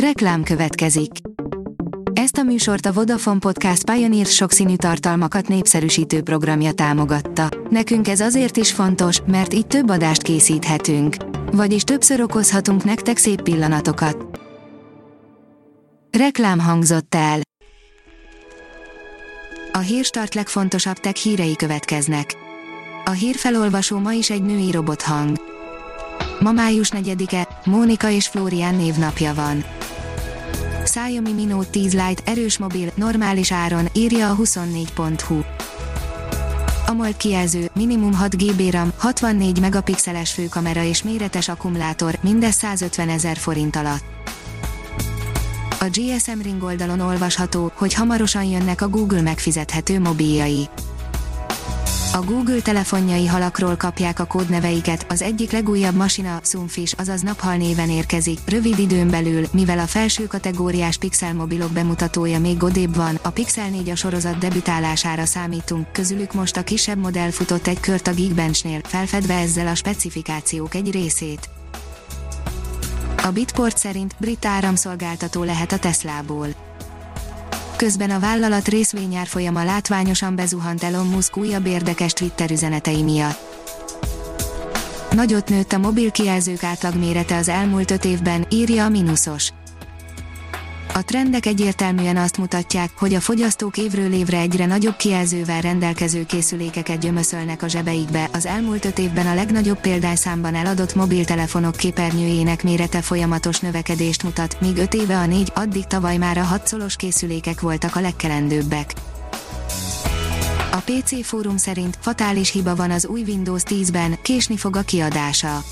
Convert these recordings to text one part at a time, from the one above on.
Reklám következik. Ezt a műsort a Vodafone Podcast Pioneer sokszínű tartalmakat népszerűsítő programja támogatta. Nekünk ez azért is fontos, mert így több adást készíthetünk. Vagyis többször okozhatunk nektek szép pillanatokat. Reklám hangzott el. A hírstart legfontosabb tech hírei következnek. A hírfelolvasó ma is egy női robothang. Ma május 4-e, Mónika és Flórián névnapja van. Xiaomi Mi Note 10 Lite erős mobil, normális áron, írja a 24.hu. AMOLED kijelző, minimum 6 GB RAM, 64 megapixeles főkamera és méretes akkumulátor, mindez 150 ezer forint alatt. A GSM Ring oldalon olvasható, hogy hamarosan jönnek a Google megfizethető mobiljai. A Google telefonjai halakról kapják a kódneveiket, az egyik legújabb masina, Sunfish, azaz naphal néven érkezik, rövid időn belül, mivel a felső kategóriás Pixel mobilok bemutatója még godébb van, a Pixel 4 a sorozat debütálására számítunk, közülük most a kisebb modell futott egy kört a Geekbenchnél, felfedve ezzel a specifikációk egy részét. A Bitport szerint brit áramszolgáltató lehet a Teslából Közben a vállalat részvényárfolyama látványosan bezuhant Elon Musk újabb érdekes Twitter üzenetei miatt. Nagyot nőtt a mobil kijelzők átlagmérete az elmúlt öt évben, írja a Minusos. A trendek egyértelműen azt mutatják, hogy a fogyasztók évről évre egyre nagyobb kijelzővel rendelkező készülékeket gyömöszölnek a zsebeikbe. Az elmúlt öt évben a legnagyobb példányszámban eladott mobiltelefonok képernyőjének mérete folyamatos növekedést mutat, míg öt éve a négy, addig tavaly már a hatszolos készülékek voltak a legkelendőbbek. A PC fórum szerint fatális hiba van az új Windows 10-ben, késni fog a kiadása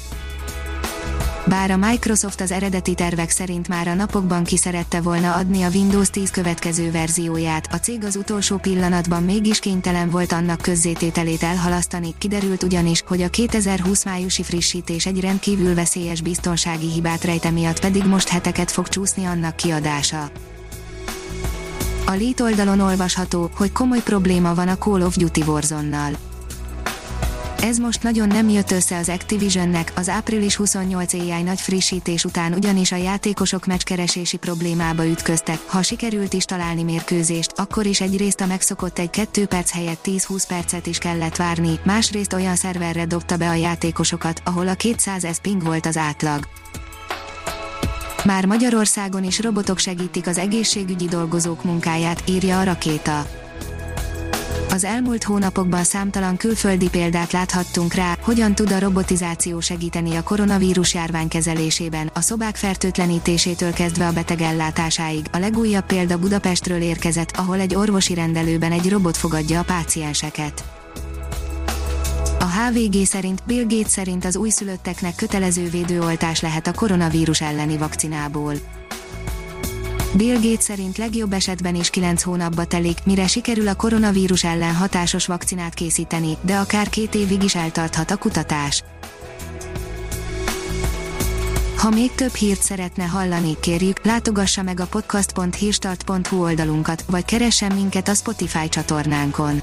bár a Microsoft az eredeti tervek szerint már a napokban ki szerette volna adni a Windows 10 következő verzióját, a cég az utolsó pillanatban mégis kénytelen volt annak közzétételét elhalasztani, kiderült ugyanis, hogy a 2020 májusi frissítés egy rendkívül veszélyes biztonsági hibát rejte miatt pedig most heteket fog csúszni annak kiadása. A Lead oldalon olvasható, hogy komoly probléma van a Call of Duty Warzone-nal ez most nagyon nem jött össze az Activisionnek, az április 28 éjjel nagy frissítés után ugyanis a játékosok meccskeresési problémába ütköztek, ha sikerült is találni mérkőzést, akkor is egyrészt a megszokott egy 2 perc helyett 10-20 percet is kellett várni, másrészt olyan szerverre dobta be a játékosokat, ahol a 200 ez ping volt az átlag. Már Magyarországon is robotok segítik az egészségügyi dolgozók munkáját, írja a rakéta. Az elmúlt hónapokban számtalan külföldi példát láthattunk rá, hogyan tud a robotizáció segíteni a koronavírus járvány kezelésében, a szobák fertőtlenítésétől kezdve a beteg ellátásáig. A legújabb példa Budapestről érkezett, ahol egy orvosi rendelőben egy robot fogadja a pácienseket. A HVG szerint Bill Gates szerint az újszülötteknek kötelező védőoltás lehet a koronavírus elleni vakcinából. Bill Gates szerint legjobb esetben is 9 hónapba telik, mire sikerül a koronavírus ellen hatásos vakcinát készíteni, de akár két évig is eltarthat a kutatás. Ha még több hírt szeretne hallani, kérjük, látogassa meg a podcast.hírstart.hu oldalunkat, vagy keressen minket a Spotify csatornánkon.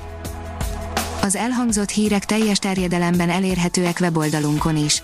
Az elhangzott hírek teljes terjedelemben elérhetőek weboldalunkon is.